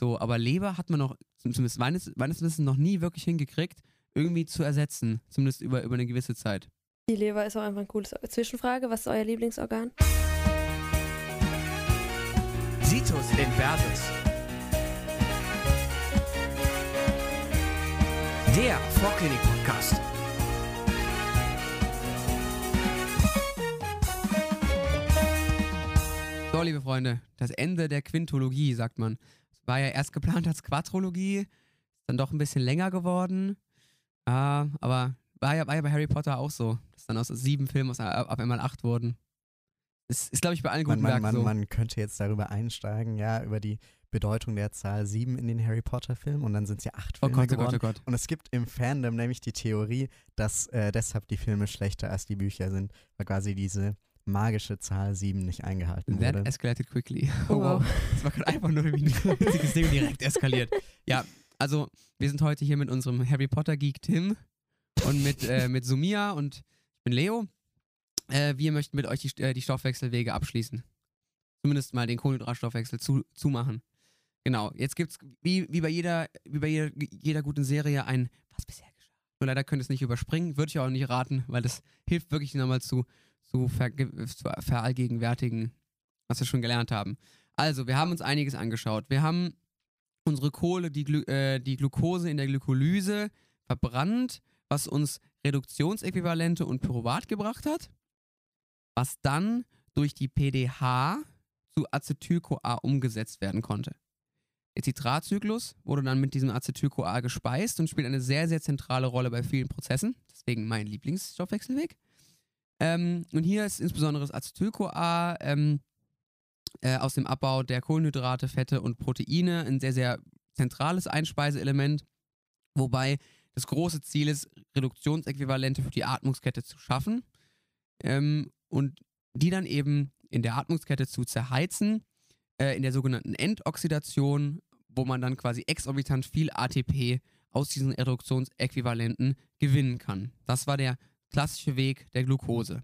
So, aber Leber hat man noch, zumindest meines, meines Wissens, noch nie wirklich hingekriegt, irgendwie zu ersetzen. Zumindest über, über eine gewisse Zeit. Die Leber ist auch einfach ein cooles. Zwischenfrage: Was ist euer Lieblingsorgan? Situs in Versus. Der Vorklinik-Podcast. So, liebe Freunde, das Ende der Quintologie, sagt man. War ja erst geplant als Quadrologie, ist dann doch ein bisschen länger geworden. Äh, aber war ja, war ja bei Harry Potter auch so, dass dann aus sieben Filmen aus, auf einmal acht wurden. Ist, ist glaube ich, bei allen guten man, Werken man, so. man könnte jetzt darüber einsteigen, ja, über die Bedeutung der Zahl 7 in den Harry Potter-Filmen und dann sind es ja acht oh Filme Gott, oh geworden. Gott, oh Gott. Und es gibt im Fandom nämlich die Theorie, dass äh, deshalb die Filme schlechter als die Bücher sind, weil quasi diese magische Zahl 7 nicht eingehalten That wurde. escalated quickly. Oh, wow. Das war gerade einfach nur wie ein witziges Ding direkt eskaliert. Ja, also wir sind heute hier mit unserem Harry Potter Geek Tim und mit, äh, mit Sumia und ich bin Leo. Äh, wir möchten mit euch die, äh, die Stoffwechselwege abschließen. Zumindest mal den Kohlenhydratstoffwechsel zu, zumachen. Genau, jetzt gibt's wie, wie bei jeder, wie bei jeder, jeder guten Serie ein Was bisher geschah. Nur leider könnt ihr es nicht überspringen, würde ich auch nicht raten, weil das hilft wirklich nochmal zu, zu, verge- zu verallgegenwärtigen, was wir schon gelernt haben. Also, wir haben uns einiges angeschaut. Wir haben unsere Kohle, die, Glu äh, die Glucose in der Glykolyse verbrannt, was uns Reduktionsäquivalente und Pyruvat gebracht hat, was dann durch die PDH zu Acetyl-CoA umgesetzt werden konnte. Der Zitratzyklus wurde dann mit diesem Acetyl-CoA gespeist und spielt eine sehr, sehr zentrale Rolle bei vielen Prozessen. Deswegen mein Lieblingsstoffwechselweg. Ähm, und hier ist insbesondere das Acetyl-CoA ähm, äh, aus dem Abbau der Kohlenhydrate, Fette und Proteine ein sehr, sehr zentrales Einspeiseelement, wobei das große Ziel ist, Reduktionsäquivalente für die Atmungskette zu schaffen ähm, und die dann eben in der Atmungskette zu zerheizen, äh, in der sogenannten Endoxidation, wo man dann quasi exorbitant viel ATP aus diesen Reduktionsäquivalenten gewinnen kann. Das war der klassische Weg der Glucose.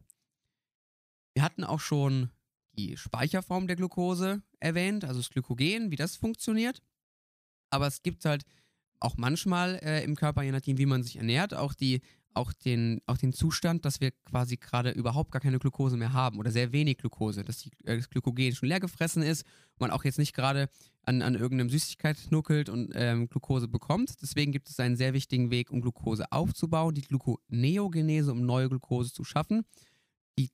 Wir hatten auch schon die Speicherform der Glucose erwähnt, also das Glykogen, wie das funktioniert. Aber es gibt halt auch manchmal äh, im Körper, je nachdem, wie man sich ernährt, auch, die, auch, den, auch den Zustand, dass wir quasi gerade überhaupt gar keine Glucose mehr haben oder sehr wenig Glucose, dass die, äh, das Glykogen schon leer gefressen ist man auch jetzt nicht gerade an, an irgendeinem Süßigkeit knuckelt und ähm, Glucose bekommt. Deswegen gibt es einen sehr wichtigen Weg, um Glucose aufzubauen, die Gluconeogenese, um neue Glucose zu schaffen. Die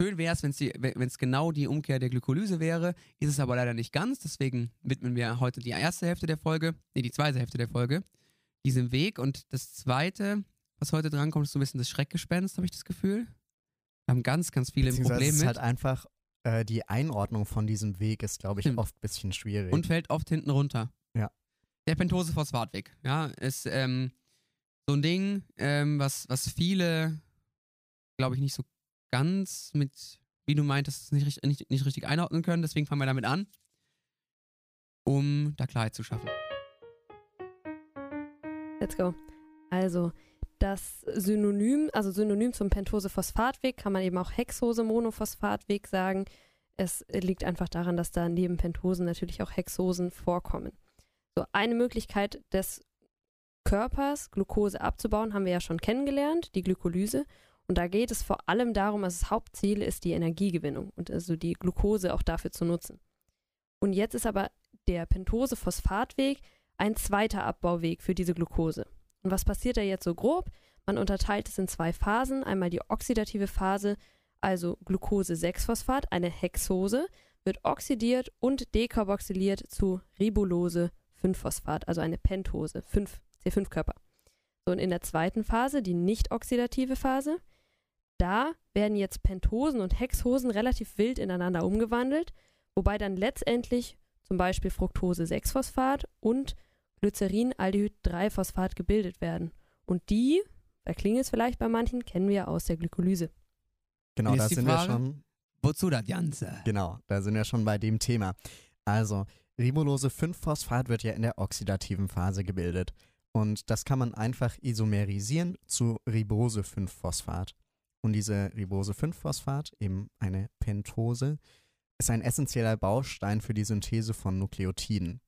Schön wäre es, wenn es genau die Umkehr der Glykolyse wäre, ist es aber leider nicht ganz. Deswegen widmen wir heute die erste Hälfte der Folge, nee, die zweite Hälfte der Folge, diesem Weg. Und das zweite, was heute drankommt, ist so ein bisschen das Schreckgespenst, habe ich das Gefühl. Wir haben ganz, ganz viele Probleme es ist mit halt einfach, äh, die Einordnung von diesem Weg ist, glaube ich, Stimmt. oft ein bisschen schwierig. und fällt oft hinten runter. Ja. Der Pentose-Phosphatweg, ja, ist ähm, so ein Ding, ähm, was, was viele, glaube ich, nicht so ganz mit, wie du meintest, nicht, nicht, nicht richtig einordnen können. Deswegen fangen wir damit an, um da Klarheit zu schaffen. Let's go. Also, das Synonym, also Synonym zum Pentose-Phosphatweg kann man eben auch Hexose-Monophosphatweg sagen. Es liegt einfach daran, dass da neben Pentosen natürlich auch Hexosen vorkommen. So, eine Möglichkeit des Körpers, Glucose abzubauen, haben wir ja schon kennengelernt, die Glykolyse. Und da geht es vor allem darum, also das Hauptziel ist die Energiegewinnung und also die Glucose auch dafür zu nutzen. Und jetzt ist aber der Pentose-Phosphatweg ein zweiter Abbauweg für diese Glucose. Und was passiert da jetzt so grob? Man unterteilt es in zwei Phasen. Einmal die oxidative Phase, also Glucose-6-Phosphat, eine Hexose, wird oxidiert und dekarboxyliert zu Ribulose-5-Phosphat, also eine Pentose, 5, C5-Körper. So, und in der zweiten Phase, die nicht oxidative Phase, da werden jetzt Pentosen und Hexosen relativ wild ineinander umgewandelt, wobei dann letztendlich zum Beispiel Fructose-6-Phosphat und Glycerin-Aldehyd-3-Phosphat gebildet werden. Und die, da klingelt es vielleicht bei manchen, kennen wir aus der Glykolyse. genau, da sind Frage. wir schon. Wozu das Ganze? Genau, da sind wir schon bei dem Thema. Also, Ribulose 5-Phosphat wird ja in der oxidativen Phase gebildet. Und das kann man einfach isomerisieren zu Ribose 5-Phosphat. Und diese Ribose 5-Phosphat, eben eine Pentose, ist ein essentieller Baustein für die Synthese von Nukleotiden.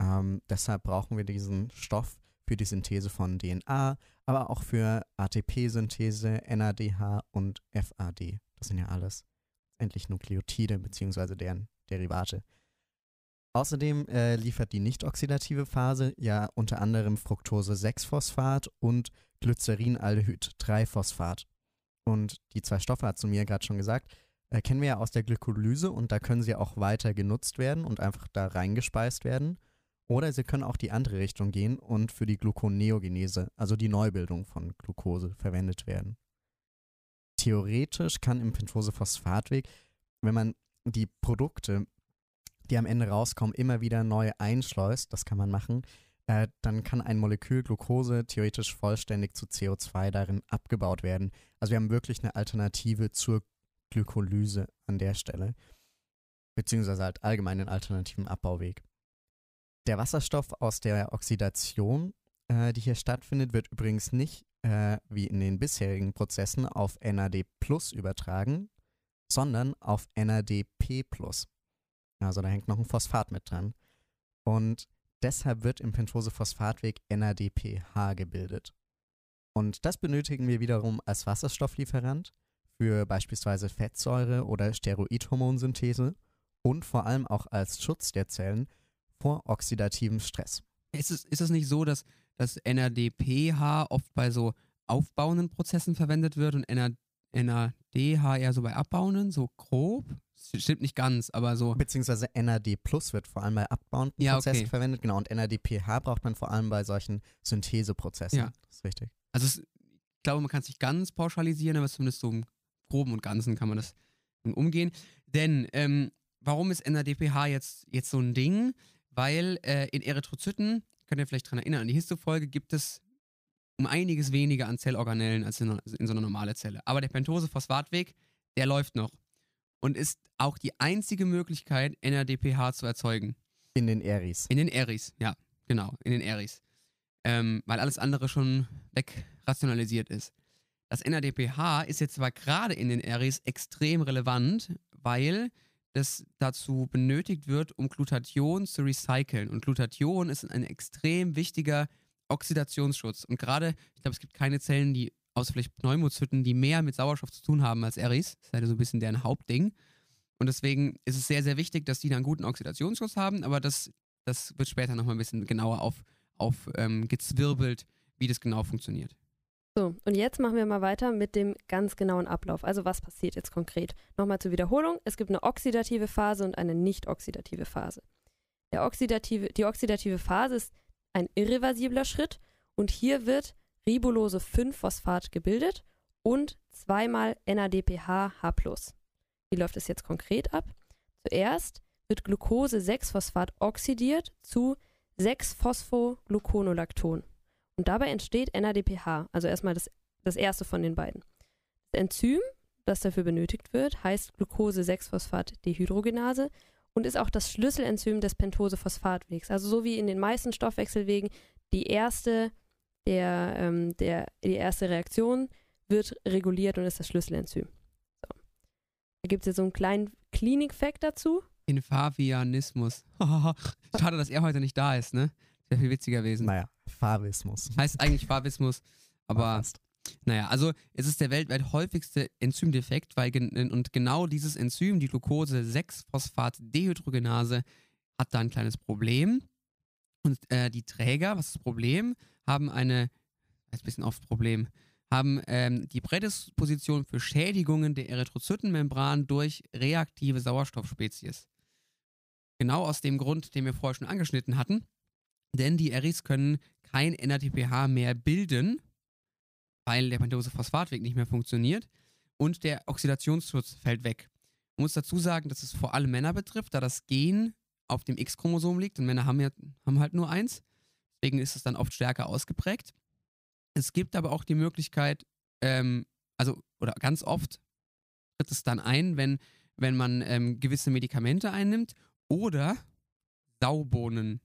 Ähm, deshalb brauchen wir diesen Stoff für die Synthese von DNA, aber auch für ATP-Synthese, NADH und FAD. Das sind ja alles endlich Nukleotide bzw. deren Derivate. Außerdem äh, liefert die nicht-oxidative Phase ja unter anderem Fructose-6-Phosphat und Glycerinaldehyd-3-Phosphat. Und die zwei Stoffe, hat mir gerade schon gesagt, äh, kennen wir ja aus der Glykolyse und da können sie auch weiter genutzt werden und einfach da reingespeist werden. Oder sie können auch die andere Richtung gehen und für die Gluconeogenese, also die Neubildung von Glucose, verwendet werden. Theoretisch kann im Pentose-Phosphatweg, wenn man die Produkte, die am Ende rauskommen, immer wieder neu einschleust, das kann man machen, äh, dann kann ein Molekül Glucose theoretisch vollständig zu CO2 darin abgebaut werden. Also wir haben wirklich eine Alternative zur Glykolyse an der Stelle, beziehungsweise halt allgemein alternativen Abbauweg. Der Wasserstoff aus der Oxidation, äh, die hier stattfindet, wird übrigens nicht äh, wie in den bisherigen Prozessen auf NAD Plus übertragen, sondern auf NADP Plus. Also da hängt noch ein Phosphat mit dran. Und deshalb wird im Pentose-Phosphatweg NADPH gebildet. Und das benötigen wir wiederum als Wasserstofflieferant für beispielsweise Fettsäure oder Steroidhormonsynthese und vor allem auch als Schutz der Zellen vor oxidativem Stress. Ist es, ist es nicht so, dass das NADPH oft bei so aufbauenden Prozessen verwendet wird und NADH eher so bei abbauenden, so grob? Stimmt nicht ganz, aber so. Beziehungsweise NAD Plus wird vor allem bei abbauenden Ja, Prozessen okay. verwendet, genau. Und NADPH braucht man vor allem bei solchen Syntheseprozessen. Ja. Das ist richtig. Also es, ich glaube, man kann es nicht ganz pauschalisieren, aber zumindest so im Groben und Ganzen kann man das umgehen. Denn ähm, warum ist NADPH jetzt, jetzt so ein Ding? Weil äh, in Erythrozyten, könnt ihr vielleicht daran erinnern, an die Histofolge gibt es um einiges weniger an Zellorganellen als in, in so einer normalen Zelle. Aber der Pentose-Phosphatweg, der läuft noch. Und ist auch die einzige Möglichkeit, NADPH zu erzeugen. In den Eris. In den Eris, ja, genau, in den Eris. Ähm, weil alles andere schon wegrationalisiert ist. Das NADPH ist jetzt zwar gerade in den Eris extrem relevant, weil das dazu benötigt wird, um Glutathion zu recyceln. Und Glutathion ist ein extrem wichtiger Oxidationsschutz. Und gerade, ich glaube, es gibt keine Zellen, die, außer vielleicht Pneumozyten, die mehr mit Sauerstoff zu tun haben als Eris. Das ist halt so ein bisschen deren Hauptding. Und deswegen ist es sehr, sehr wichtig, dass die da einen guten Oxidationsschutz haben, aber das, das wird später nochmal ein bisschen genauer auf, auf ähm, wie das genau funktioniert. So, und jetzt machen wir mal weiter mit dem ganz genauen Ablauf. Also was passiert jetzt konkret? Nochmal zur Wiederholung. Es gibt eine oxidative Phase und eine nicht-oxidative Phase. Der oxidative, die oxidative Phase ist ein irreversibler Schritt und hier wird Ribulose 5-Phosphat gebildet und zweimal NADPH-H+. Wie läuft es jetzt konkret ab? Zuerst wird Glucose 6-Phosphat oxidiert zu 6-Phosphogluconolacton. Und dabei entsteht NADPH, also erstmal das, das erste von den beiden. Das Enzym, das dafür benötigt wird, heißt Glucose-6-Phosphat-Dehydrogenase und ist auch das Schlüsselenzym des Pentose-Phosphatwegs. Also so wie in den meisten Stoffwechselwegen die erste, der, ähm, der, die erste Reaktion wird reguliert und ist das Schlüsselenzym. So. Da gibt es jetzt so einen kleinen Klinik-Fact dazu. Infavianismus. Schade, dass er heute nicht da ist, ne? Wäre viel witziger gewesen. Naja, Favismus. Heißt eigentlich Favismus, aber naja, also es ist der weltweit häufigste Enzymdefekt, weil und genau dieses Enzym, die Glucose-6-Phosphat-Dehydrogenase, hat da ein kleines Problem. Und äh, die Träger, was ist das Problem, haben eine, ein bisschen oft Problem, haben ähm, die Prädisposition für Schädigungen der Erythrozytenmembran durch reaktive Sauerstoffspezies. Genau aus dem Grund, den wir vorher schon angeschnitten hatten. Denn die Eris können kein NADPH mehr bilden, weil der Pentose-Phosphatweg nicht mehr funktioniert und der Oxidationsschutz fällt weg. Man muss dazu sagen, dass es vor allem Männer betrifft, da das Gen auf dem X-Chromosom liegt und Männer haben, ja, haben halt nur eins. Deswegen ist es dann oft stärker ausgeprägt. Es gibt aber auch die Möglichkeit, ähm, also, oder ganz oft tritt es dann ein, wenn, wenn man ähm, gewisse Medikamente einnimmt oder Saubohnen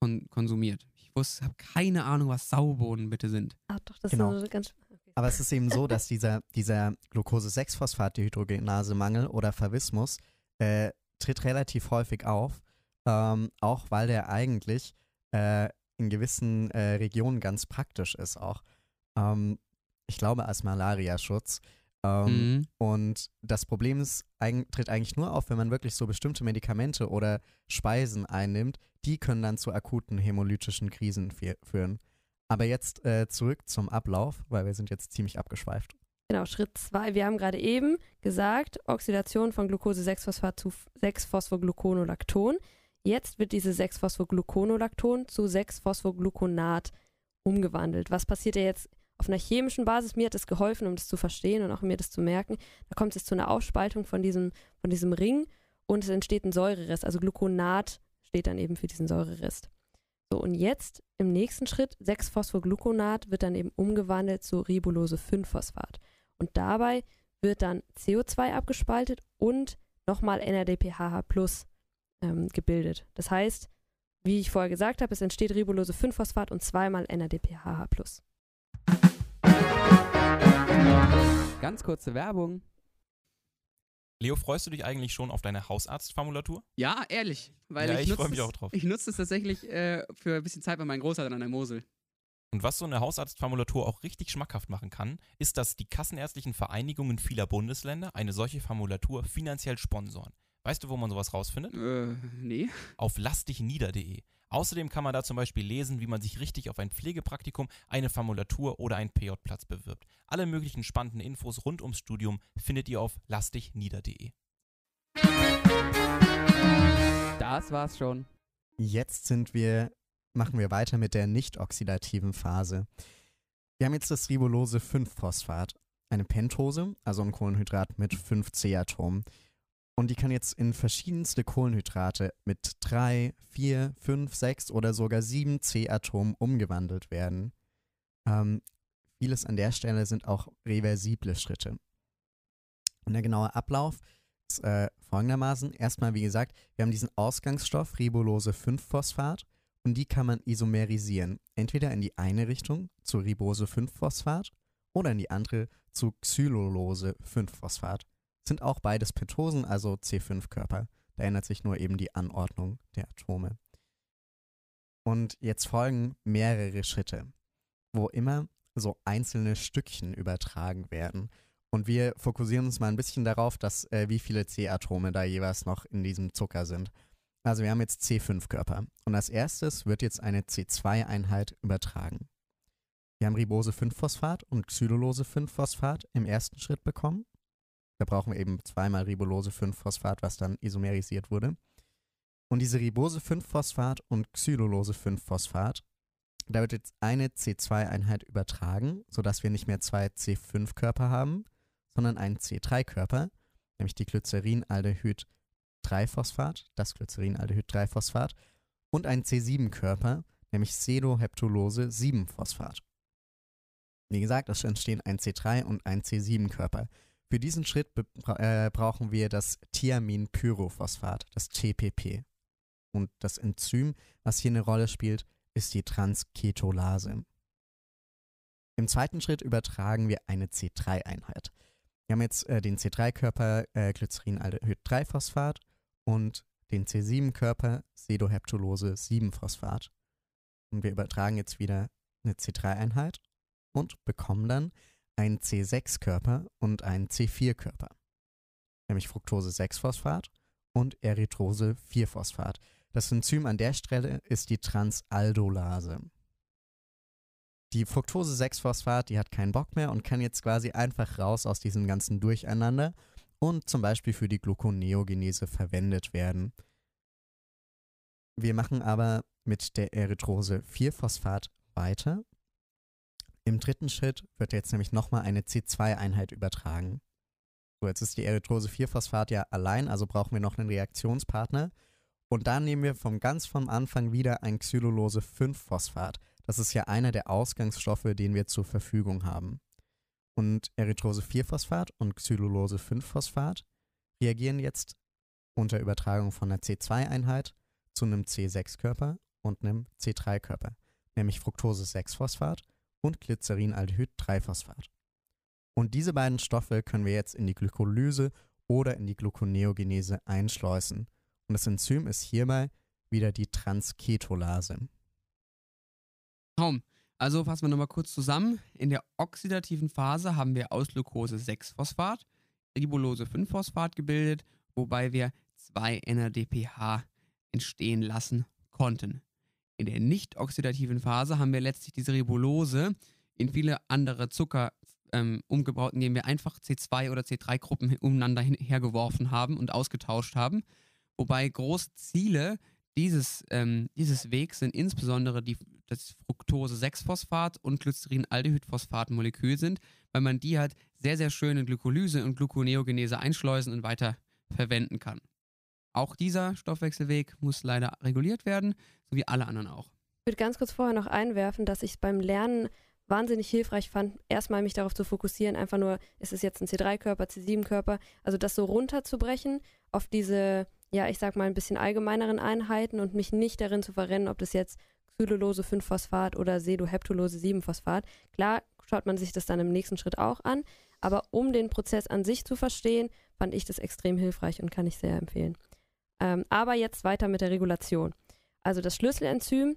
kon konsumiert. Ich wusste, habe keine Ahnung, was Saubohnen bitte sind. Ach doch, das Genau. ist so ganz. Okay. Aber es ist eben so, dass dieser, dieser Glucose-6-Phosphat-Dehydrogenase-Mangel oder Favismus äh, tritt relativ häufig auf ähm, auch weil der eigentlich äh, in gewissen äh, Regionen ganz praktisch ist auch. Ähm, ich glaube als Malariaschutz. Ähm, Mhm. Und das Problem ist, eig tritt eigentlich nur auf, wenn man wirklich so bestimmte Medikamente oder Speisen einnimmt. Die können dann zu akuten hämolytischen Krisen fü- führen. Aber jetzt äh, zurück zum Ablauf, weil wir sind jetzt ziemlich abgeschweift. Genau, Schritt 2. Wir haben gerade eben gesagt, Oxidation von Glucose-6-Phosphat zu 6-Phosphogluconolacton. Jetzt wird diese 6-Phosphogluconolacton zu 6-Phosphogluconat umgewandelt. Was passiert ja jetzt auf einer chemischen Basis? Mir hat es geholfen, um das zu verstehen und auch mir das zu merken. Da kommt es zu einer Aufspaltung von diesem, von diesem Ring und es entsteht ein Säurerest. Also Gluconat steht dann eben für diesen Säurerest. So, und jetzt im nächsten Schritt, 6-Phosphogluconat wird dann eben umgewandelt zu Ribulose-5-Phosphat. Und dabei wird dann CO2 abgespaltet und nochmal NADPHH plus ähm, gebildet. Das heißt, wie ich vorher gesagt habe, es entsteht Ribulose-5-Phosphat und zweimal NADPHH plus. Ganz kurze Werbung. Leo, freust du dich eigentlich schon auf deine Hausarztformulatur? Ja, ehrlich. Weil Ja, ich, ich nutze freu mich auch drauf. Ich nutze es tatsächlich äh, für ein bisschen Zeit bei meinen Großeltern an der Mosel. Und was so eine Hausarztformulatur auch richtig schmackhaft machen kann, ist, dass die kassenärztlichen Vereinigungen vieler Bundesländer eine solche Formulatur finanziell sponsoren. Weißt du, wo man sowas rausfindet? Äh, nee. Auf lastignieder.de. Außerdem kann man da zum Beispiel lesen, wie man sich richtig auf ein Pflegepraktikum, eine Formulatur oder einen PJ-Platz bewirbt. Alle möglichen spannenden Infos rund ums Studium findet ihr auf lastignieder.de. Das war's schon. Jetzt sind wir, machen wir weiter mit der nicht oxidativen Phase. Wir haben jetzt das Ribulose 5-Phosphat, eine Pentose, also ein Kohlenhydrat mit 5 C-Atomen. Und die kann jetzt in verschiedenste Kohlenhydrate mit 3, 4, 5, 6 oder sogar 7 C-Atomen umgewandelt werden. Ähm, vieles an der Stelle sind auch reversible Schritte. Und der genaue Ablauf ist äh, folgendermaßen. Erstmal, wie gesagt, wir haben diesen Ausgangsstoff Ribulose 5-Phosphat und die kann man isomerisieren. Entweder in die eine Richtung zu Ribose 5-Phosphat oder in die andere zu Xylulose 5-Phosphat. Sind auch beides Pentosen, also C5-Körper. Da ändert sich nur eben die Anordnung der Atome. Und jetzt folgen mehrere Schritte, wo immer so einzelne Stückchen übertragen werden. Und wir fokussieren uns mal ein bisschen darauf, dass äh, wie viele C-Atome da jeweils noch in diesem Zucker sind. Also wir haben jetzt C5-Körper. Und als erstes wird jetzt eine C2-Einheit übertragen. Wir haben Ribose 5-Phosphat und Xylulose 5-Phosphat im ersten Schritt bekommen. Da brauchen wir eben zweimal Ribulose 5-Phosphat, was dann isomerisiert wurde. Und diese Ribose 5-Phosphat und Xylulose 5-Phosphat, da wird jetzt eine C2-Einheit übertragen, sodass wir nicht mehr zwei C5-Körper haben, sondern einen C3-Körper, nämlich die Glycerinaldehyd-3-Phosphat, das Glycerinaldehyd-3-Phosphat, und einen C7-Körper, nämlich Sedoheptulose 7-Phosphat. Wie gesagt, es entstehen ein C3 und ein C7-Körper. Für diesen Schritt äh, brauchen wir das Thiaminpyrophosphat, das TPP. Und das Enzym, was hier eine Rolle spielt, ist die Transketolase. Im zweiten Schritt übertragen wir eine C3-Einheit. Wir haben jetzt äh, den C3-Körper äh, Glycerinaldehyd-3-Phosphat und den C7-Körper Sedoheptulose 7-Phosphat. Und wir übertragen jetzt wieder eine C3-Einheit und bekommen dann einen C6-Körper und einen C4-Körper. Nämlich Fructose 6-Phosphat und Erythrose 4-Phosphat. Das Enzym an der Stelle ist die Transaldolase. Die Fructose 6-Phosphat, die hat keinen Bock mehr und kann jetzt quasi einfach raus aus diesem ganzen Durcheinander und zum Beispiel für die Gluconeogenese verwendet werden. Wir machen aber mit der Erythrose 4-Phosphat weiter. Im dritten Schritt wird jetzt nämlich nochmal eine C2-Einheit übertragen. So, jetzt ist die Erythrose-4-Phosphat ja allein, also brauchen wir noch einen Reaktionspartner. Und dann nehmen wir vom ganz vom Anfang wieder ein Xylulose-5-Phosphat. Das ist ja einer der Ausgangsstoffe, den wir zur Verfügung haben. Und Erythrose-4-Phosphat und Xylulose-5-Phosphat reagieren jetzt unter Übertragung von einer C2-Einheit zu einem C6-Körper und einem C3-Körper, nämlich Fructose-6-Phosphat und Glycerinaldehyd Phosphat. Und diese beiden Stoffe können wir jetzt in die Glykolyse oder in die Gluconeogenese einschleusen. Und das Enzym ist hierbei wieder die Transketolase. Kaum. Also fassen wir nochmal kurz zusammen. In der oxidativen Phase haben wir aus Glucose 6-Phosphat, Ribulose 5-Phosphat gebildet, wobei wir 2 NADPH entstehen lassen konnten. In der nicht oxidativen Phase haben wir letztlich diese Ribulose in viele andere Zucker ähm, umgebaut, indem wir einfach C2 oder C3-Gruppen umeinander hergeworfen haben und ausgetauscht haben. Wobei große Ziele dieses, ähm, dieses Wegs sind insbesondere die, das Fructose-6-Phosphat und Glycerin-Aldehyd-Phosphat-Molekül sind, weil man die halt sehr, sehr schön in Glykolyse und Gluconeogenese einschleusen und weiter verwenden kann. Auch dieser Stoffwechselweg muss leider reguliert werden, so wie alle anderen auch. Ich würde ganz kurz vorher noch einwerfen, dass ich es beim Lernen wahnsinnig hilfreich fand, erstmal mich darauf zu fokussieren, einfach nur, ist es jetzt ein C3-Körper, C7-Körper, also das so runterzubrechen auf diese, ja, ich sag mal, ein bisschen allgemeineren Einheiten und mich nicht darin zu verrennen, ob das jetzt Xylulose 5-Phosphat oder Sedoheptulose 7-Phosphat. Klar schaut man sich das dann im nächsten Schritt auch an, aber um den Prozess an sich zu verstehen, fand ich das extrem hilfreich und kann ich sehr empfehlen. Ähm, aber jetzt weiter mit der Regulation. Also das Schlüsselenzym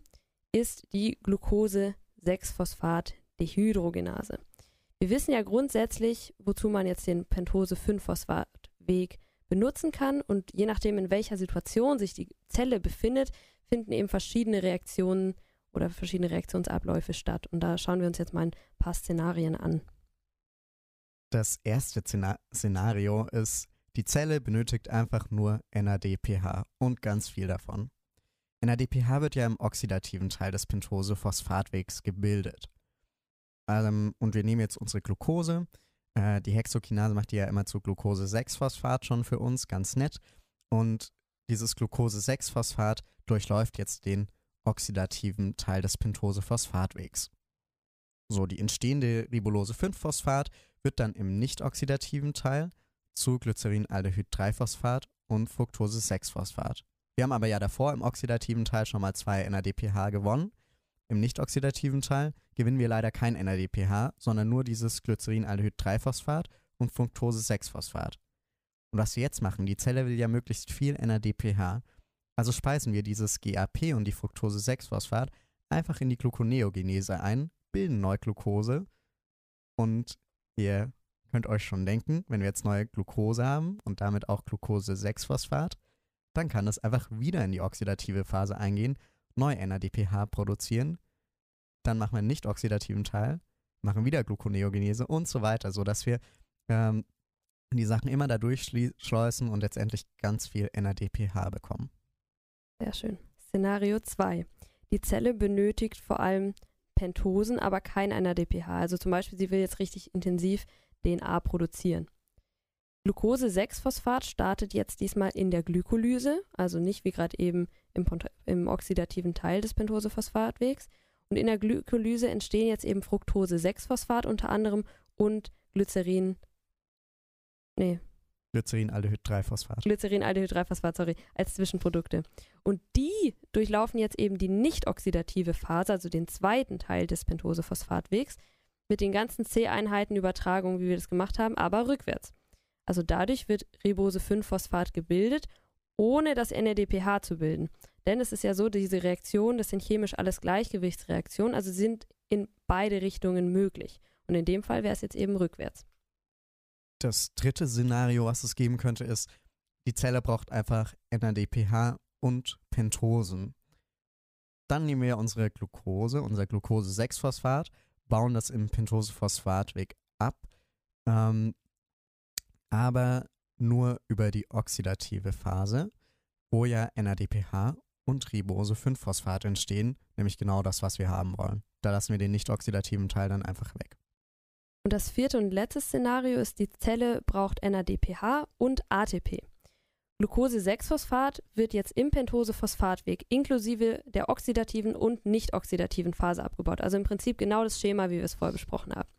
ist die Glucose 6-Phosphat-Dehydrogenase. Wir wissen ja grundsätzlich, wozu man jetzt den Pentose-5-Phosphat-Weg benutzen kann und je nachdem, in welcher Situation sich die Zelle befindet, finden eben verschiedene Reaktionen oder verschiedene Reaktionsabläufe statt. Und da schauen wir uns jetzt mal ein paar Szenarien an. Das erste Szena- Szenario ist, die Zelle benötigt einfach nur NADPH und ganz viel davon. NADPH wird ja im oxidativen Teil des Pentose-Phosphatwegs gebildet. Ähm, und wir nehmen jetzt unsere Glucose. Äh, die Hexokinase macht die ja immer zu Glucose-6-Phosphat schon für uns, ganz nett. Und dieses Glucose-6-Phosphat durchläuft jetzt den oxidativen Teil des Pentose-Phosphatwegs. So, die entstehende Ribulose-5-Phosphat wird dann im nicht-oxidativen Teil zu Glycerin-Aldehyd-3-Phosphat und Fructose-6-Phosphat. Wir haben aber ja davor im oxidativen Teil schon mal zwei NADPH gewonnen. Im nicht-oxidativen Teil gewinnen wir leider kein NADPH, sondern nur dieses Glycerin-Aldehyd-3-Phosphat und Fructose-6-Phosphat. Und was wir jetzt machen, die Zelle will ja möglichst viel NADPH, also speisen wir dieses GAP und die Fructose-6-Phosphat einfach in die Gluconeogenese ein, bilden Neuglucose und ihr könnt euch schon denken, wenn wir jetzt neue Glucose haben und damit auch Glucose-6-Phosphat, dann kann es einfach wieder in die oxidative Phase eingehen, neu NADPH produzieren, dann machen wir einen nicht-oxidativen Teil, machen wieder Gluconeogenese und so weiter, sodass wir ähm, die Sachen immer da durchschleusen und letztendlich ganz viel NADPH bekommen. Sehr schön. Szenario 2. Die Zelle benötigt vor allem Pentosen, aber kein NADPH. Also zum Beispiel, sie will jetzt richtig intensiv DNA produzieren. Glucose-6-Phosphat startet jetzt diesmal in der Glykolyse, also nicht wie gerade eben im, im oxidativen Teil des Pentose-Phosphatwegs. Und in der Glykolyse entstehen jetzt eben Fructose-6-Phosphat unter anderem und Glycerin, nee, Glycerin-Aldehyd-3-Phosphat. Glycerin-Aldehyd-3-Phosphat, sorry, als Zwischenprodukte. Und die durchlaufen jetzt eben die nicht-oxidative Phase, also den zweiten Teil des Pentose-Phosphatwegs, mit den ganzen C-Einheiten-Übertragungen, wie wir das gemacht haben, aber rückwärts. Also dadurch wird Ribose-5-Phosphat gebildet, ohne das NADPH zu bilden. Denn es ist ja so, diese Reaktionen, das sind chemisch alles Gleichgewichtsreaktionen, also sind in beide Richtungen möglich. Und in dem Fall wäre es jetzt eben rückwärts. Das dritte Szenario, was es geben könnte, ist, die Zelle braucht einfach NADPH und Pentosen. Dann nehmen wir unsere Glucose, unser Glucose-6-Phosphat, bauen das im Pentose-Phosphatweg ab, ähm, aber nur über die oxidative Phase, wo ja NADPH und Ribose-5-Phosphat entstehen, nämlich genau das, was wir haben wollen. Da lassen wir den nicht oxidativen Teil dann einfach weg. Und das vierte und letzte Szenario ist, die Zelle braucht NADPH und ATP. Glucose-6-Phosphat wird jetzt im Pentose-Phosphatweg inklusive der oxidativen und nicht oxidativen Phase abgebaut. Also im Prinzip genau das Schema, wie wir es vorher besprochen haben.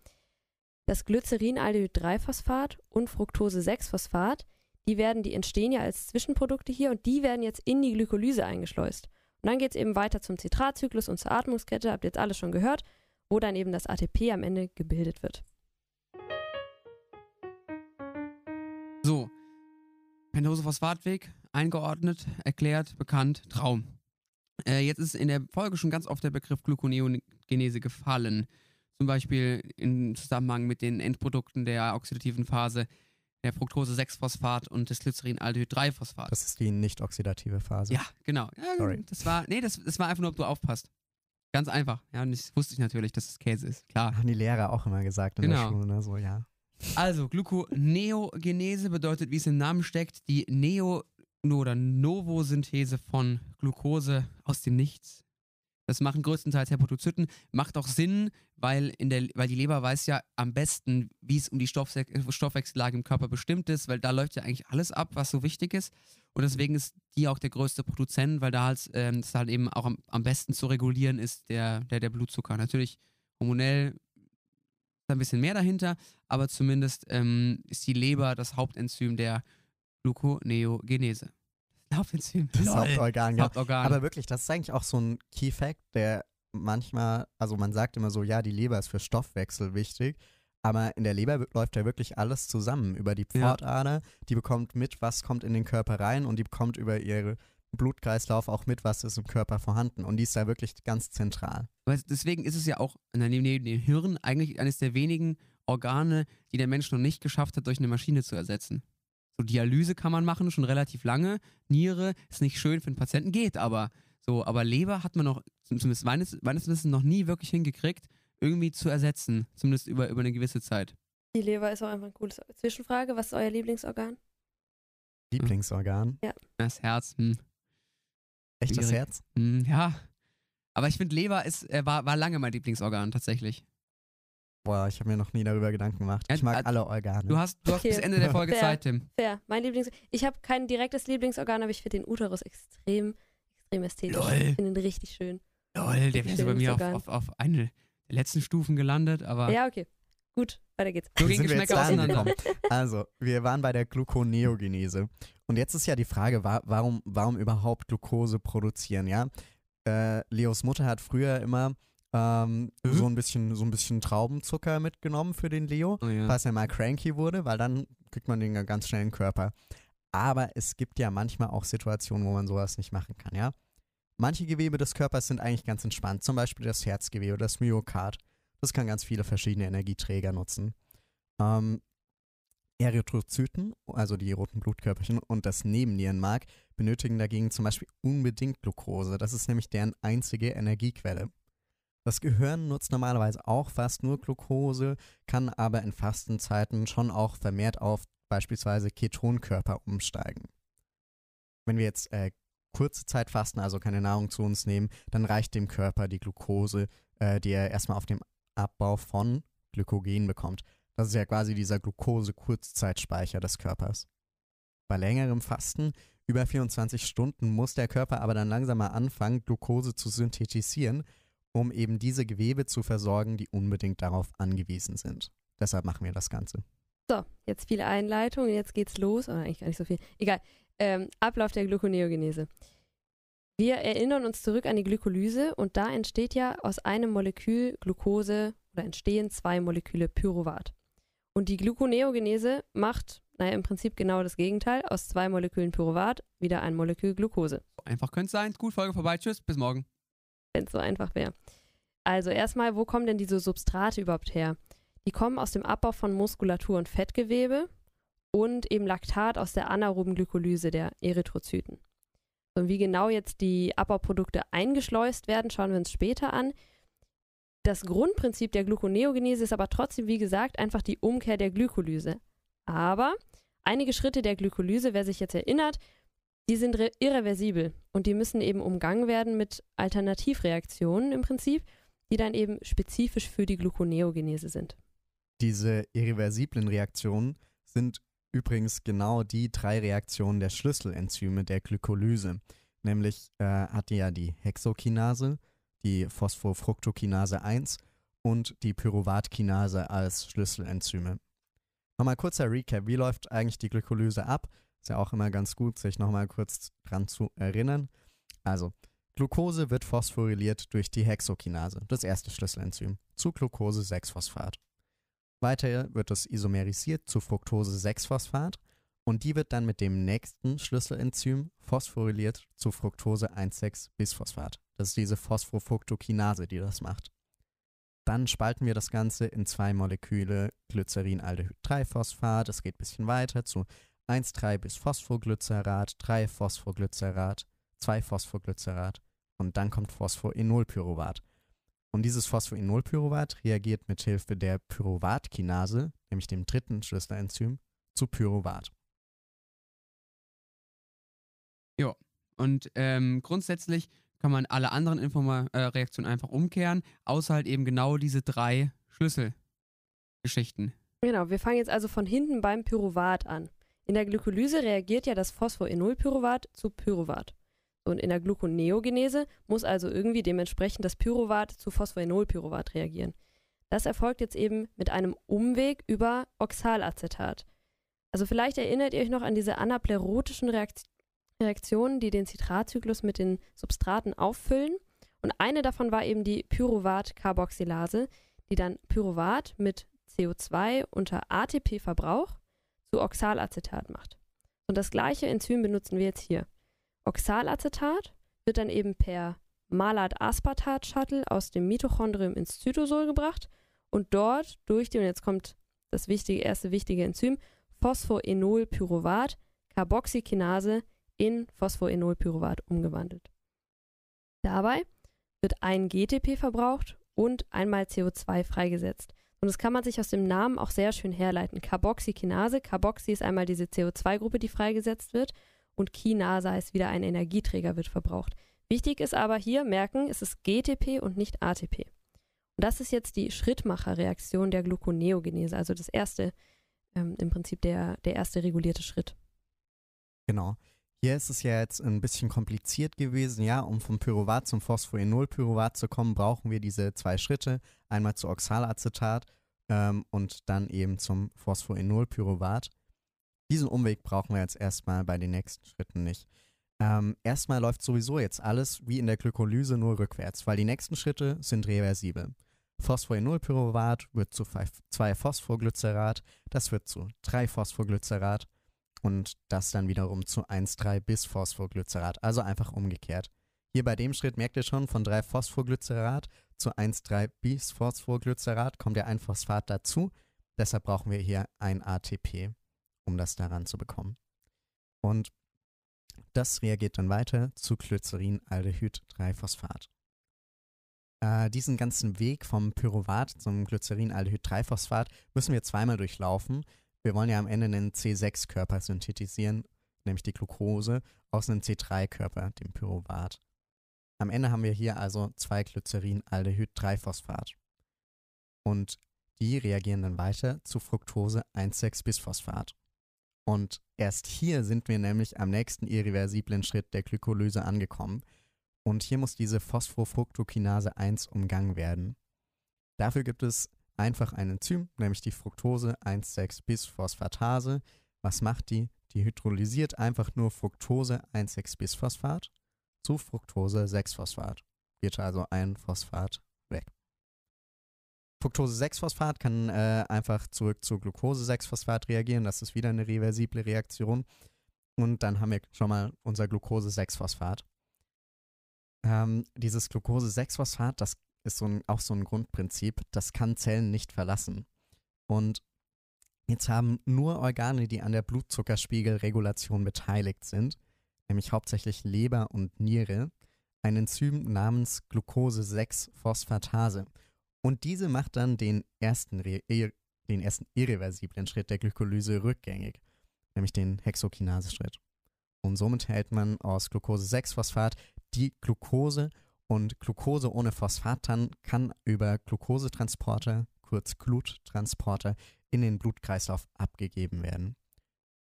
Das Glycerin-Aldehyd-3-Phosphat und Fructose-6-Phosphat, die werden, die entstehen ja als Zwischenprodukte hier und die werden jetzt in die Glykolyse eingeschleust. Und dann geht es eben weiter zum Zitratzyklus und zur Atmungskette, habt ihr jetzt alles schon gehört, wo dann eben das ATP am Ende gebildet wird. So, Pentose-Phosphatweg, eingeordnet, erklärt, bekannt, Traum. Äh, jetzt ist in der Folge schon ganz oft der Begriff Gluconeogenese gefallen. Zum Beispiel im Zusammenhang mit den Endprodukten der oxidativen Phase, der Fructose-6-Phosphat und des Glycerin-Aldehyd-3-Phosphat. Das ist die nicht oxidative Phase. Ja, genau. Ja, Sorry. Das war, nee, das, das war einfach nur, ob du aufpasst. Ganz einfach. Ja, und das wusste ich natürlich, dass es Käse ist. Klar. Haben die Lehrer auch immer gesagt in der Genau. Schule, ne? So, ja. Also, Gluconeogenese bedeutet, wie es im Namen steckt, die Neo- oder Novosynthese von Glucose aus dem Nichts. Das machen größtenteils Hepatozyten. Macht auch Sinn, weil, in der, weil die Leber weiß ja am besten, wie es um die Stoffse Stoffwechsellage im Körper bestimmt ist, weil da läuft ja eigentlich alles ab, was so wichtig ist. Und deswegen ist die auch der größte Produzent, weil da halt, ähm, das halt eben auch am, am besten zu regulieren ist, der, der, der Blutzucker. Natürlich hormonell ein bisschen mehr dahinter, aber zumindest ähm, ist die Leber das Hauptenzym der Gluconeogenese. Das Hauptenzym. Das Lol. Hauptorgan, ja. Hauptorgan. Aber wirklich, das ist eigentlich auch so ein Key Fact, der manchmal, also man sagt immer so, ja, die Leber ist für Stoffwechsel wichtig, aber in der Leber läuft ja wirklich alles zusammen. Über die Ja. Pfortader, die bekommt mit, was kommt in den Körper rein und die bekommt über ihren Blutkreislauf auch mit, was ist im Körper vorhanden. Und die ist da wirklich ganz zentral. Deswegen ist es ja auch neben neben dem Hirn eigentlich eines der wenigen Organe, die der Mensch noch nicht geschafft hat, durch eine Maschine zu ersetzen. So Dialyse kann man machen, schon relativ lange. Niere ist nicht schön für den Patienten, geht aber. So, aber Leber hat man noch, zumindest meines, meines Wissens, noch nie wirklich hingekriegt, irgendwie zu ersetzen. Zumindest über, über eine gewisse Zeit. Die Leber ist auch einfach ein cooles. Zwischenfrage, was ist euer Lieblingsorgan? Lieblingsorgan. Das Herz, hm. Echt das. Herz? Hm, ja. Aber ich finde, Leber ist, äh, war, war lange mein Lieblingsorgan tatsächlich. Boah, ich habe mir noch nie darüber Gedanken gemacht. Ich mag alle Organe. Du hast, du hast Okay. bis Ende der Folge Fair. Zeit, Tim. Fair. Mein Lieblings. Ich habe kein direktes Lieblingsorgan, aber ich finde den Uterus extrem, extrem ästhetisch. Lol. Ich finde ihn richtig schön. Lol, der wäre so bei mir auf, auf, auf eine der letzten Stufen gelandet, aber Ja, okay. Gut, weiter geht's. Wie gehen sind wir jetzt Geschmäcker dahin auseinander. gekommen? Also, wir waren bei der Gluconeogenese. Und jetzt ist ja die Frage, wa warum, warum überhaupt Glucose produzieren, ja? Äh, Leos Mutter hat früher immer ähm, Mhm. so, ein bisschen, so ein bisschen Traubenzucker mitgenommen für den Leo, Oh ja. falls er mal cranky wurde, weil dann kriegt man den ja ganz schnell in den Körper. Aber es gibt ja manchmal auch Situationen, wo man sowas nicht machen kann, ja? Manche Gewebe des Körpers sind eigentlich ganz entspannt, zum Beispiel das Herzgewebe, das Myokard. Das kann ganz viele verschiedene Energieträger nutzen. Ähm, Erythrozyten, also die roten Blutkörperchen und das Nebennierenmark benötigen dagegen zum Beispiel unbedingt Glucose. Das ist nämlich deren einzige Energiequelle. Das Gehirn nutzt normalerweise auch fast nur Glucose, kann aber in Fastenzeiten schon auch vermehrt auf beispielsweise Ketonkörper umsteigen. Wenn wir jetzt äh, kurze Zeit fasten, also keine Nahrung zu uns nehmen, dann reicht dem Körper die Glucose, äh, die er erstmal auf dem Abbau von Glykogen bekommt. Das ist ja quasi dieser Glucose-Kurzzeitspeicher des Körpers. Bei längerem Fasten, über 24 Stunden, muss der Körper aber dann langsam mal anfangen, Glucose zu synthetisieren, um eben diese Gewebe zu versorgen, die unbedingt darauf angewiesen sind. Deshalb machen wir das Ganze. So, jetzt viele Einleitungen, jetzt geht's los. Oder eigentlich gar nicht so viel. Egal. Ähm, Ablauf der Gluconeogenese. Wir erinnern uns zurück an die Glykolyse und da entsteht ja aus einem Molekül Glucose oder entstehen zwei Moleküle Pyruvat. Und die Gluconeogenese macht, naja, im Prinzip genau das Gegenteil. Aus zwei Molekülen Pyruvat wieder ein Molekül Glucose. So einfach könnte es sein. Gut, Folge vorbei. Tschüss, bis morgen. wenn es so einfach wäre. Also erstmal, wo kommen denn diese Substrate überhaupt her? Die kommen aus dem Abbau von Muskulatur und Fettgewebe und eben Laktat aus der anaeroben Glykolyse der Erythrozyten. Und wie genau jetzt die Abbauprodukte eingeschleust werden, schauen wir uns später an. Das Grundprinzip der Gluconeogenese ist aber trotzdem, wie gesagt, einfach die Umkehr der Glykolyse. Aber einige Schritte der Glykolyse, wer sich jetzt erinnert, die sind re- irreversibel und die müssen eben umgangen werden mit Alternativreaktionen im Prinzip, die dann eben spezifisch für die Gluconeogenese sind. Diese irreversiblen Reaktionen sind übrigens genau die drei Reaktionen der Schlüsselenzyme der Glykolyse. Nämlich äh, hat die ja die Hexokinase, die Phosphofructokinase 1 und die Pyruvatkinase als Schlüsselenzyme. Nochmal kurzer Recap, wie läuft eigentlich die Glykolyse ab? Ist ja auch immer ganz gut, sich nochmal kurz dran zu erinnern. Also, Glucose wird phosphoryliert durch die Hexokinase, das erste Schlüsselenzym, zu Glucose-6-Phosphat. Weiter wird es isomerisiert zu Fructose-6-Phosphat Und die wird dann mit dem nächsten Schlüsselenzym phosphoryliert zu Fructose 1,6-Bisphosphat. Das ist diese Phosphofructokinase, die das macht. Dann spalten wir das Ganze in zwei Moleküle Glycerin-Aldehyd-3-Phosphat. Es geht ein bisschen weiter zu 1,3-Bis-Phosphoglycerat, 3-Phosphoglycerat, 2-Phosphoglycerat und dann kommt Phosphoenolpyruvat. Und dieses Phosphoenolpyruvat reagiert mit Hilfe der Pyruvatkinase, nämlich dem dritten Schlüsselenzym, zu Pyruvat. Und ähm, grundsätzlich kann man alle anderen Informa äh, Reaktionen einfach umkehren, außer halt eben genau diese drei Schlüsselgeschichten. Genau, wir fangen jetzt also von hinten beim Pyruvat an. In der Glykolyse reagiert ja das Phosphoenolpyruvat zu Pyruvat. Und in der Gluconeogenese muss also irgendwie dementsprechend das Pyruvat zu Phosphoenolpyruvat reagieren. Das erfolgt jetzt eben mit einem Umweg über Oxalacetat. Also vielleicht erinnert ihr euch noch an diese anaplerotischen Reakt Reaktionen, die den Citratzyklus mit den Substraten auffüllen. Und eine davon war eben die Pyruvat-Carboxylase, die dann Pyruvat mit CO2 unter ATP-Verbrauch zu Oxalacetat macht. Und das gleiche Enzym benutzen wir jetzt hier. Oxalacetat wird dann eben per Malat-Aspartat-Shuttle aus dem Mitochondrium ins Zytosol gebracht und dort durch die, und jetzt kommt das wichtige, erste wichtige Enzym, Phosphoenolpyruvat, Carboxykinase in Phosphoenolpyruvat umgewandelt. Dabei wird ein GTP verbraucht und einmal CO2 freigesetzt. Und das kann man sich aus dem Namen auch sehr schön herleiten. Carboxykinase, Carboxy ist einmal diese CO2-Gruppe, die freigesetzt wird und Kinase heißt wieder ein Energieträger wird verbraucht. Wichtig ist aber hier merken, es ist GTP und nicht ATP. Und das ist jetzt die Schrittmacherreaktion der Gluconeogenese, also das erste, ähm, im Prinzip der, der erste regulierte Schritt. Genau. Hier ist es ja jetzt ein bisschen kompliziert gewesen. Ja, um vom Pyruvat zum Phosphoenolpyruvat zu kommen, brauchen wir diese zwei Schritte. Einmal zu Oxalacetat ähm, und dann eben zum Phosphoenolpyruvat. Diesen Umweg brauchen wir jetzt erstmal bei den nächsten Schritten nicht. Ähm, erstmal läuft sowieso jetzt alles wie in der Glykolyse nur rückwärts, weil die nächsten Schritte sind reversibel. Phosphoenolpyruvat wird zu 2-Phosphoglycerat, das wird zu 3-Phosphoglycerat und das dann wiederum zu 1,3 bis Phosphoglycerat, also einfach umgekehrt. Hier bei dem Schritt merkt ihr schon, von 3 Phosphoglycerat zu 1,3 bis Phosphoglycerat kommt ja ein Phosphat dazu. Deshalb brauchen wir hier ein ATP, um das daran zu bekommen. Und das reagiert dann weiter zu Glycerin-Aldehyd-3-Phosphat. Äh, diesen ganzen Weg vom Pyruvat zum Glycerin-Aldehyd-3-Phosphat müssen wir zweimal durchlaufen, wir wollen ja am Ende einen C6-Körper synthetisieren, nämlich die Glucose, aus einem C3-Körper, dem Pyruvat. Am Ende haben wir hier also zwei Glycerin-Aldehyd-3-Phosphat. Und die reagieren dann weiter zu Fructose 1,6-Bisphosphat. Und erst hier sind wir nämlich am nächsten irreversiblen Schritt der Glykolyse angekommen. Und hier muss diese Phosphofructokinase 1 umgangen werden. Dafür gibt es einfach ein Enzym, nämlich die Fructose 1,6-Bisphosphatase. Was macht die? Die hydrolysiert einfach nur Fructose 1,6-Bisphosphat zu Fructose 6-Phosphat. Wird also ein Phosphat weg. Fructose 6-Phosphat kann äh, einfach zurück zu Glucose 6-Phosphat reagieren. Das ist wieder eine reversible Reaktion. Und dann haben wir schon mal unser Glucose 6-Phosphat. Ähm, dieses Glucose 6-Phosphat, das ist so ein, auch so ein Grundprinzip, das kann Zellen nicht verlassen. Und jetzt haben nur Organe, die an der Blutzuckerspiegelregulation beteiligt sind, nämlich hauptsächlich Leber und Niere, ein Enzym namens Glucose-6-Phosphatase. Und diese macht dann den ersten, den ersten irreversiblen Schritt der Glykolyse rückgängig, nämlich den Hexokinase-Schritt. Und somit hält man aus Glucose-6-Phosphat die Glucose und Glucose ohne Phosphat dann kann über Glucosetransporter, kurz Gluttransporter, in den Blutkreislauf abgegeben werden.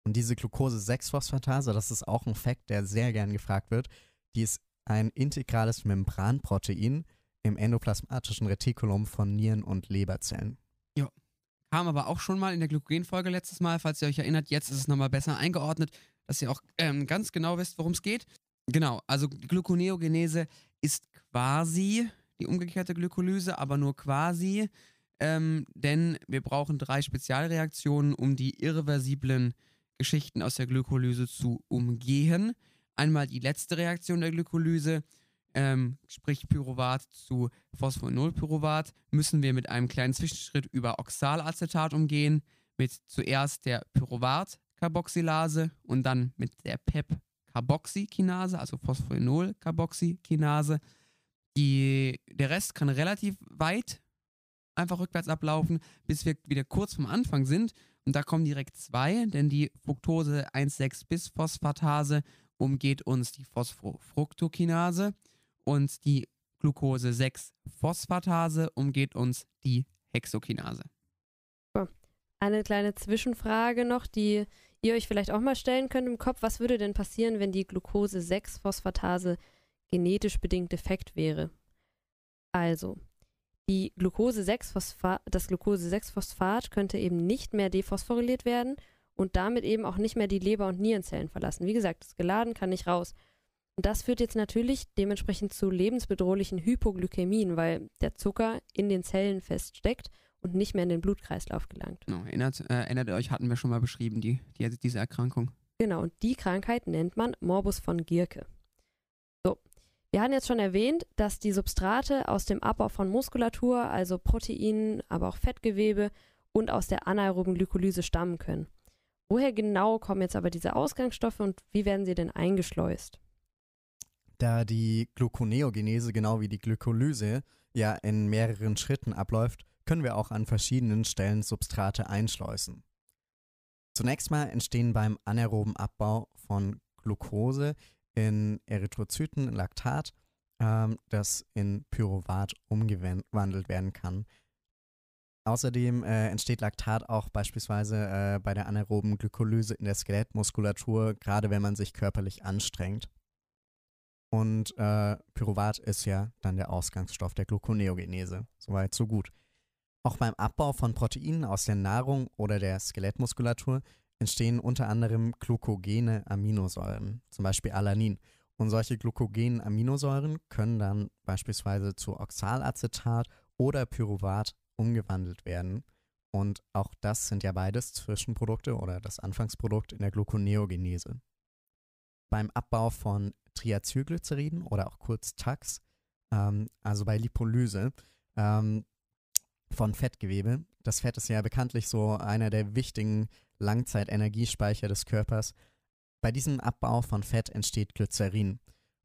Und diese Glucose-6-Phosphatase, das ist auch ein Fakt, der sehr gern gefragt wird, die ist ein integrales Membranprotein im endoplasmatischen Retikulum von Nieren- und Leberzellen. Ja. Kam aber auch schon mal in der Glykogenfolge letztes Mal, falls ihr euch erinnert. Jetzt ist es nochmal besser eingeordnet, dass ihr auch ähm, ganz genau wisst, worum es geht. Genau, also Gluconeogenese ist quasi die umgekehrte Glykolyse, aber nur quasi, ähm, denn wir brauchen drei Spezialreaktionen, um die irreversiblen Geschichten aus der Glykolyse zu umgehen. Einmal die letzte Reaktion der Glykolyse, ähm, sprich Pyruvat zu Phosphoenolpyruvat, müssen wir mit einem kleinen Zwischenschritt über Oxalacetat umgehen, mit zuerst der Pyruvat-Carboxylase und dann mit der PEP-Carboxykinase, also Phosphoenol-Carboxykinase. Die, der Rest kann relativ weit einfach rückwärts ablaufen, bis wir wieder kurz vom Anfang sind. Und da kommen direkt zwei, denn die Fructose 1,6-Bis-Phosphatase umgeht uns die Phosphofructokinase und die Glucose 6-Phosphatase umgeht uns die Hexokinase. Eine kleine Zwischenfrage noch, die ihr euch vielleicht auch mal stellen könnt im Kopf. Was würde denn passieren, wenn die Glucose 6-Phosphatase genetisch bedingt defekt wäre? Also, die Glucose 6 das Glucose 6-Phosphat könnte eben nicht mehr dephosphoryliert werden und damit eben auch nicht mehr die Leber- und Nierenzellen verlassen. Wie gesagt, das geladen kann nicht raus. Und das führt jetzt natürlich dementsprechend zu lebensbedrohlichen Hypoglykämien, weil der Zucker in den Zellen feststeckt und nicht mehr in den Blutkreislauf gelangt. Genau, erinnert, äh, erinnert euch, hatten wir schon mal beschrieben, die, die, diese Erkrankung. Genau, und die Krankheit nennt man Morbus von Gierke. So, wir hatten jetzt schon erwähnt, dass die Substrate aus dem Abbau von Muskulatur, also Proteinen, aber auch Fettgewebe und aus der anaeroben Glykolyse stammen können. Woher genau kommen jetzt aber diese Ausgangsstoffe und wie werden sie denn eingeschleust? Da die Gluconeogenese genau wie die Glykolyse ja in mehreren Schritten abläuft, können wir auch an verschiedenen Stellen Substrate einschleusen. Zunächst mal entstehen beim anaeroben Abbau von Glucose in Erythrozyten Laktat, ähm, das in Pyruvat umgewandelt werden kann. Außerdem äh, entsteht Laktat auch beispielsweise äh, bei der anaeroben Glykolyse in der Skelettmuskulatur, gerade wenn man sich körperlich anstrengt. Und äh, Pyruvat ist ja dann der Ausgangsstoff der Gluconeogenese. Soweit, so gut. Auch beim Abbau von Proteinen aus der Nahrung oder der Skelettmuskulatur entstehen unter anderem glucogene Aminosäuren, zum Beispiel Alanin. Und solche glucogenen Aminosäuren können dann beispielsweise zu Oxalacetat oder Pyruvat umgewandelt werden. Und auch das sind ja beides Zwischenprodukte oder das Anfangsprodukt in der Gluconeogenese. Beim Abbau von Triacylglyceriden oder auch kurz TAX, ähm, also bei Lipolyse ähm, von Fettgewebe. Das Fett ist ja bekanntlich so einer der wichtigen Langzeitenergiespeicher des Körpers. Bei diesem Abbau von Fett entsteht Glycerin.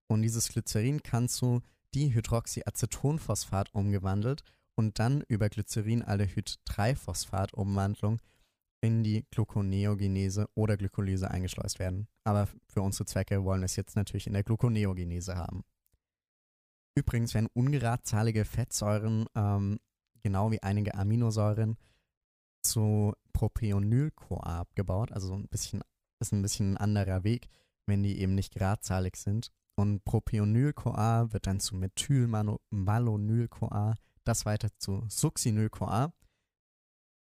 Und dieses Glycerin kann zu Dihydroxyacetonphosphat umgewandelt und dann über Glycerinaldehyd-3-Phosphat-Umwandlung in die Gluconeogenese oder Glykolyse eingeschleust werden. Aber für unsere Zwecke wollen wir es jetzt natürlich in der Gluconeogenese haben. Übrigens werden ungeradzahlige Fettsäuren, ähm, genau wie einige Aminosäuren, zu Propionylcoa abgebaut. Also ein bisschen, ist ein bisschen ein anderer Weg, wenn die eben nicht gradzahlig sind. Und Propionylcoa wird dann zu Methylmalonylcoa, das weiter zu Succinyl-CoA.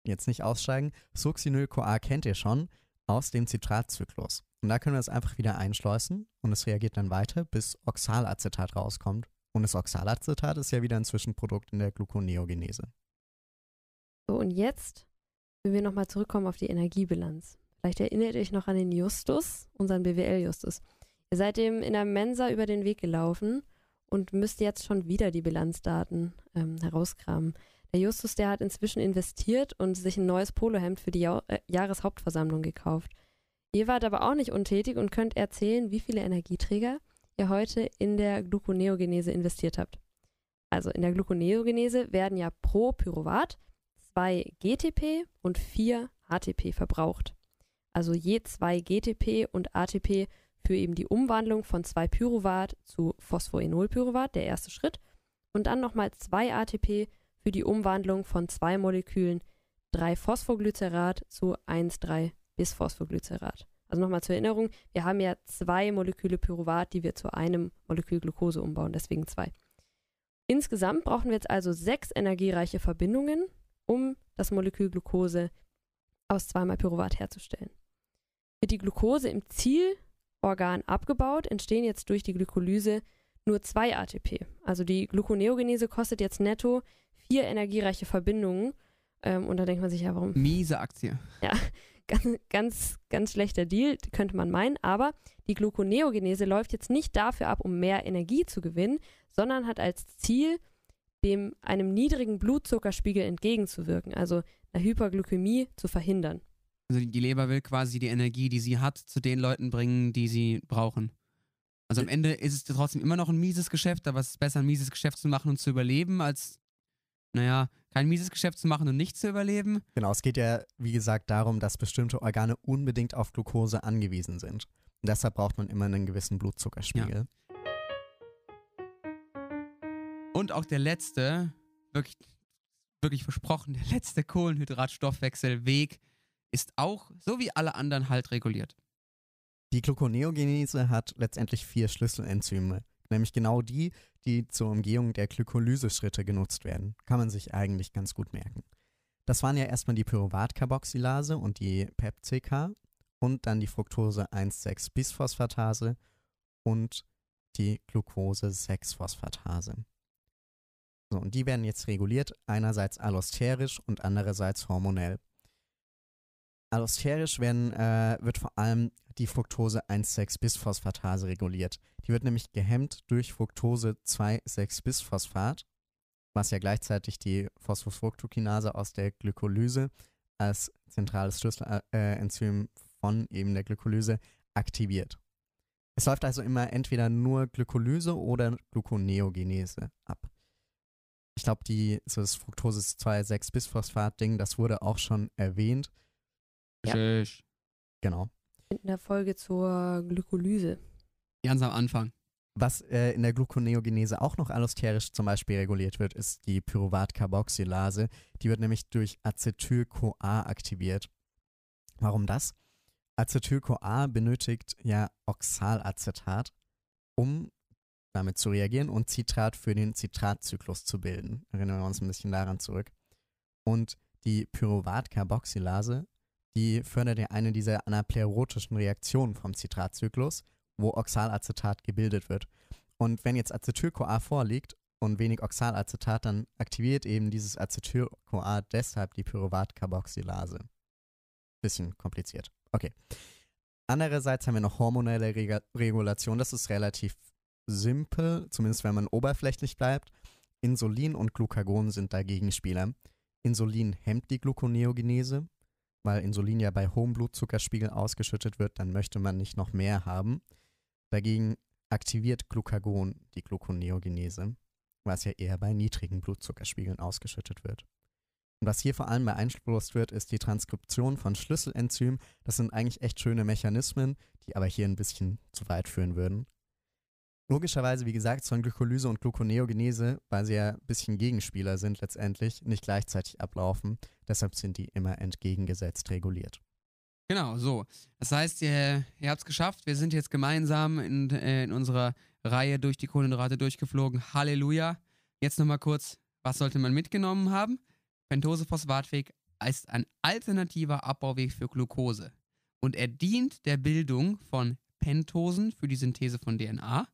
Jetzt nicht aussteigen. Succinyl-CoA kennt ihr schon aus dem Zitratzyklus. Und da können wir es einfach wieder einschleusen und es reagiert dann weiter, bis Oxalacetat rauskommt. Und das Oxalacetat ist ja wieder ein Zwischenprodukt in der Gluconeogenese. So, und jetzt, wenn wir nochmal zurückkommen auf die Energiebilanz. Vielleicht erinnert ihr euch noch an den Justus, unseren BWL-Justus. Ihr seid dem in der Mensa über den Weg gelaufen und müsst jetzt schon wieder die Bilanzdaten ähm, herauskramen. Der Justus, der hat inzwischen investiert und sich ein neues Polohemd für die ja äh, Jahreshauptversammlung gekauft. Ihr wart aber auch nicht untätig und könnt erzählen, wie viele Energieträger ihr heute in der Gluconeogenese investiert habt. Also in der Gluconeogenese werden ja pro Pyruvat zwei GTP und vier ATP verbraucht. Also je zwei GTP und ATP für eben die Umwandlung von 2 Pyruvat zu Phosphoenolpyruvat, der erste Schritt, und dann nochmal 2 ATP für die Umwandlung von zwei Molekülen 3-Phosphoglycerat zu 1,3-Bis-Phosphoglycerat. Also nochmal zur Erinnerung, wir haben ja zwei Moleküle Pyruvat, die wir zu einem Molekül Glucose umbauen, deswegen zwei. Insgesamt brauchen wir jetzt also sechs energiereiche Verbindungen, um das Molekül Glucose aus zweimal Pyruvat herzustellen. Wird die Glucose im Ziel Organ abgebaut, entstehen jetzt durch die Glykolyse nur zwei ATP. Also die Gluconeogenese kostet jetzt netto vier energiereiche Verbindungen. Ähm, und da denkt man sich ja, warum? Miese Aktie. Ja, ganz, ganz, ganz schlechter Deal, könnte man meinen, aber die Gluconeogenese läuft jetzt nicht dafür ab, um mehr Energie zu gewinnen, sondern hat als Ziel, dem einem niedrigen Blutzuckerspiegel entgegenzuwirken, also einer Hyperglykämie zu verhindern. Also die Leber will quasi die Energie, die sie hat, zu den Leuten bringen, die sie brauchen. Also am Ende ist es trotzdem immer noch ein mieses Geschäft, aber es ist besser, ein mieses Geschäft zu machen und zu überleben, als, naja, kein mieses Geschäft zu machen und nicht zu überleben. Genau, es geht ja, wie gesagt, darum, dass bestimmte Organe unbedingt auf Glucose angewiesen sind. Und deshalb braucht man immer einen gewissen Blutzuckerspiegel. Und auch der letzte, wirklich, wirklich versprochen, der letzte Kohlenhydratstoffwechselweg ist auch, so wie alle anderen, halt reguliert. Die Gluconeogenese hat letztendlich vier Schlüsselenzyme, nämlich genau die, die zur Umgehung der Glykolyseschritte genutzt werden. Kann man sich eigentlich ganz gut merken. Das waren ja erstmal die Pyruvatcarboxylase und die PepCK und dann die Fructose 1,6-Bisphosphatase und die Glucose-6-Phosphatase. So, und die werden jetzt reguliert, einerseits allosterisch und andererseits hormonell. Allosterisch werden, äh, wird vor allem die Fructose 1,6-Bisphosphatase reguliert. Die wird nämlich gehemmt durch Fructose 2,6-Bisphosphat, was ja gleichzeitig die Phosphofructokinase aus der Glykolyse als zentrales Schlüsselenzym von eben der Glykolyse aktiviert. Es läuft also immer entweder nur Glykolyse oder Gluconeogenese ab. Ich glaube, die so das Fructose 2,6-Bisphosphat-Ding, das wurde auch schon erwähnt. Ja. Genau. In der Folge zur Glykolyse. Ganz am Anfang. Was äh, in der Gluconeogenese auch noch allosterisch zum Beispiel reguliert wird, ist die Pyruvat-Carboxylase. Die wird nämlich durch Acetyl-CoA aktiviert. Warum das? Acetyl-CoA benötigt ja Oxalacetat, um damit zu reagieren und Citrat für den Citratzyklus zu bilden. Erinnern wir uns ein bisschen daran zurück. Und die Pyruvat-Carboxylase, die fördert ja eine dieser anaplerotischen Reaktionen vom Citratzyklus, wo Oxalacetat gebildet wird. Und wenn jetzt Acetyl-CoA vorliegt und wenig Oxalacetat, dann aktiviert eben dieses Acetyl-CoA deshalb die Pyruvat-Carboxylase. Bisschen kompliziert. Okay. Andererseits haben wir noch hormonelle Reg Regulation. Das ist relativ simpel, zumindest wenn man oberflächlich bleibt. Insulin und Glucagon sind da Gegenspieler. Insulin hemmt die Gluconeogenese, weil Insulin ja bei hohem Blutzuckerspiegel ausgeschüttet wird, dann möchte man nicht noch mehr haben. Dagegen aktiviert Glucagon die Gluconeogenese, was ja eher bei niedrigen Blutzuckerspiegeln ausgeschüttet wird. Und was hier vor allem beeinflusst wird, ist die Transkription von Schlüsselenzymen. Das sind eigentlich echt schöne Mechanismen, die aber hier ein bisschen zu weit führen würden. Logischerweise, wie gesagt, sollen Glykolyse und Gluconeogenese, weil sie ja ein bisschen Gegenspieler sind letztendlich, nicht gleichzeitig ablaufen. Deshalb sind die immer entgegengesetzt reguliert. Genau, so. Das heißt, ihr, ihr habt es geschafft. Wir sind jetzt gemeinsam in, äh, in unserer Reihe durch die Kohlenhydrate durchgeflogen. Halleluja. Jetzt nochmal kurz, was sollte man mitgenommen haben? Pentosephosphatweg ist ein alternativer Abbauweg für Glucose. Und er dient der Bildung von Pentosen für die Synthese von DNA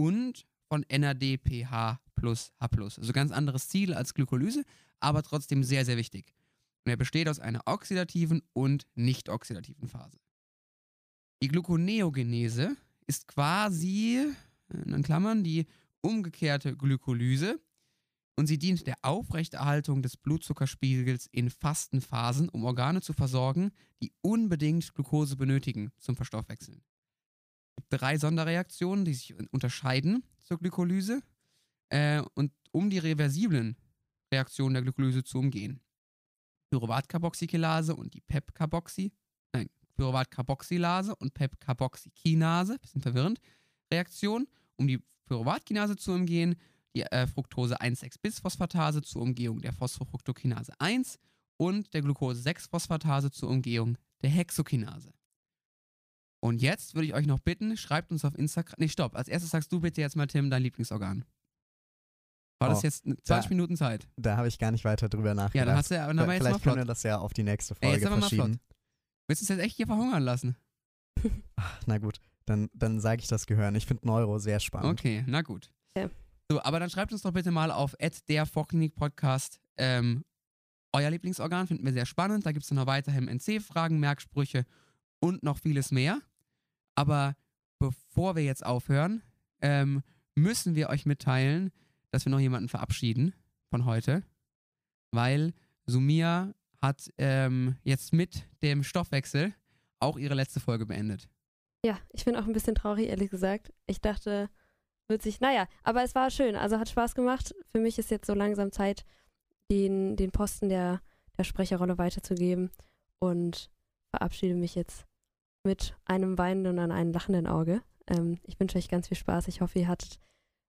und von NADPH plus H+. Also ganz anderes Ziel als Glykolyse, aber trotzdem sehr, sehr wichtig. Und er besteht aus einer oxidativen und nicht oxidativen Phase. Die Gluconeogenese ist quasi, in Klammern, die umgekehrte Glykolyse und sie dient der Aufrechterhaltung des Blutzuckerspiegels in Fastenphasen, um Organe zu versorgen, die unbedingt Glucose benötigen zum Verstoffwechseln. Drei Sonderreaktionen, die sich unterscheiden zur Glykolyse äh, und um die reversiblen Reaktionen der Glykolyse zu umgehen. Pyruvatcarboxykilase und die PEP-Carboxy, nein, Pyruvatcarboxylase und PEP-Carboxykinase, bisschen verwirrend, Reaktion, um die Pyruvatkinase zu umgehen, die äh, Fructose 1,6-Bisphosphatase zur Umgehung der Phosphofructokinase 1 und der Glucose-6-Phosphatase zur Umgehung der Hexokinase. Und jetzt würde ich euch noch bitten, schreibt uns auf Instagram. Nee, stopp. Als erstes sagst du bitte jetzt mal, Tim, dein Lieblingsorgan. War das Oh, jetzt 20 da- Minuten Zeit? Da habe ich gar nicht weiter drüber nachgedacht. Ja, dann hast du ja, dann wir jetzt mal Vielleicht können wir das ja auf die nächste Ey, jetzt Folge aber mal verschieben. flott. Willst du uns jetzt echt hier verhungern lassen? Ach, na gut, dann, dann sage ich das Gehören. Ich finde Neuro sehr spannend. Okay, na gut. Ja. So, aber dann schreibt uns doch bitte mal auf der Vorklinik Podcast, ähm, euer Lieblingsorgan, finden wir sehr spannend. Da gibt es dann noch weiterhin NC-Fragen, Merksprüche und noch vieles mehr. Aber bevor wir jetzt aufhören, ähm, müssen wir euch mitteilen, dass wir noch jemanden verabschieden von heute, weil Sumia hat ähm, jetzt mit dem Stoffwechsel auch ihre letzte Folge beendet. Ja, ich bin auch ein bisschen traurig, ehrlich gesagt. Ich dachte, wird sich, naja, aber es war schön, also hat Spaß gemacht. Für mich ist jetzt so langsam Zeit, den, den Posten der, der Sprecherrolle weiterzugeben und verabschiede mich jetzt mit einem weinenden und einem lachenden Auge. Ähm, ich wünsche euch ganz viel Spaß. Ich hoffe, ihr hattet,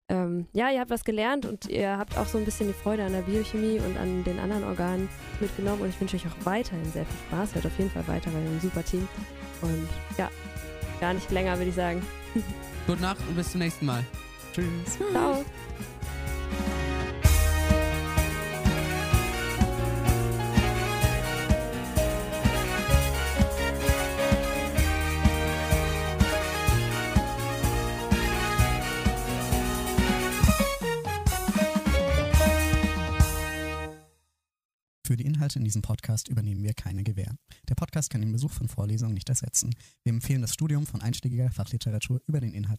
ähm, ja, ihr habt was gelernt und ihr habt auch so ein bisschen die Freude an der Biochemie und an den anderen Organen mitgenommen und ich wünsche euch auch weiterhin sehr viel Spaß. Hört auf jeden Fall weiter, weil wir ein super Team und ja, gar nicht länger, würde ich sagen. Gute Nacht und bis zum nächsten Mal. Tschüss. Ciao. Für die Inhalte in diesem Podcast übernehmen wir keine Gewähr. Der Podcast kann den Besuch von Vorlesungen nicht ersetzen. Wir empfehlen das Studium von einschlägiger Fachliteratur über den Inhalt